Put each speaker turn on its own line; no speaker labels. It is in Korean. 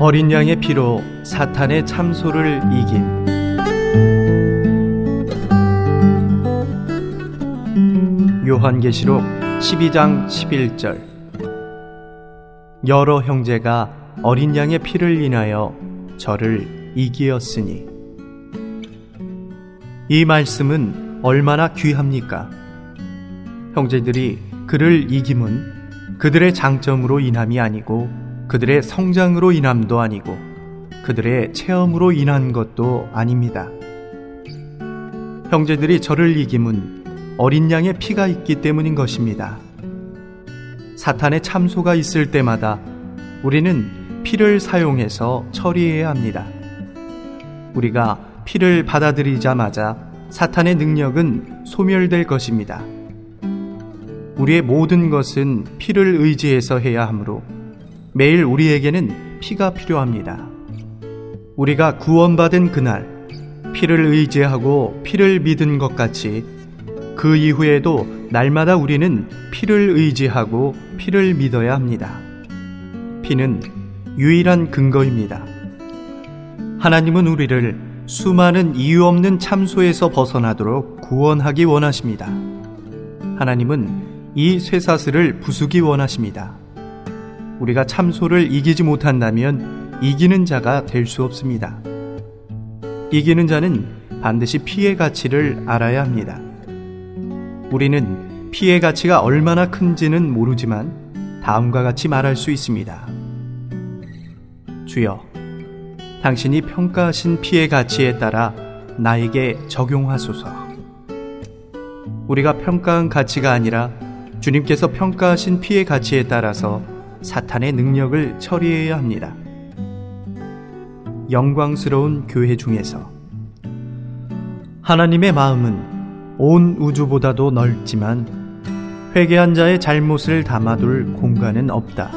어린 양의 피로 사탄의 참소를 이김. 요한계시록 12장 11절 여러 형제가 어린 양의 피를 인하여 저를 이기었으니 이 말씀은 얼마나 귀합니까? 형제들이 그를 이김은 그들의 장점으로 인함이 아니고 그들의 성장으로 인함도 아니고 그들의 체험으로 인한 것도 아닙니다. 형제들이 저를 이김은 어린 양의 피가 있기 때문인 것입니다. 사탄의 참소가 있을 때마다 우리는 피를 사용해서 처리해야 합니다. 우리가 피를 받아들이자마자 사탄의 능력은 소멸될 것입니다. 우리의 모든 것은 피를 의지해서 해야 하므로 매일 우리에게는 피가 필요합니다. 우리가 구원받은 그날 피를 의지하고 피를 믿은 것 같이 그 이후에도 날마다 우리는 피를 의지하고 피를 믿어야 합니다. 피는 유일한 근거입니다. 하나님은 우리를 수많은 이유 없는 참소에서 벗어나도록 구원하기 원하십니다. 하나님은 이 쇠사슬을 부수기 원하십니다. 우리가 참소를 이기지 못한다면 이기는 자가 될 수 없습니다. 이기는 자는 반드시 피의 가치를 알아야 합니다. 우리는 피의 가치가 얼마나 큰지는 모르지만 다음과 같이 말할 수 있습니다. 주여, 당신이 평가하신 피의 가치에 따라 나에게 적용하소서. 우리가 평가한 가치가 아니라 주님께서 평가하신 피의 가치에 따라서 사탄의 능력을 처리해야 합니다. 영광스러운 교회 중에서 하나님의 마음은 온 우주보다도 넓지만 회개한 자의 잘못을 담아둘 공간은 없다.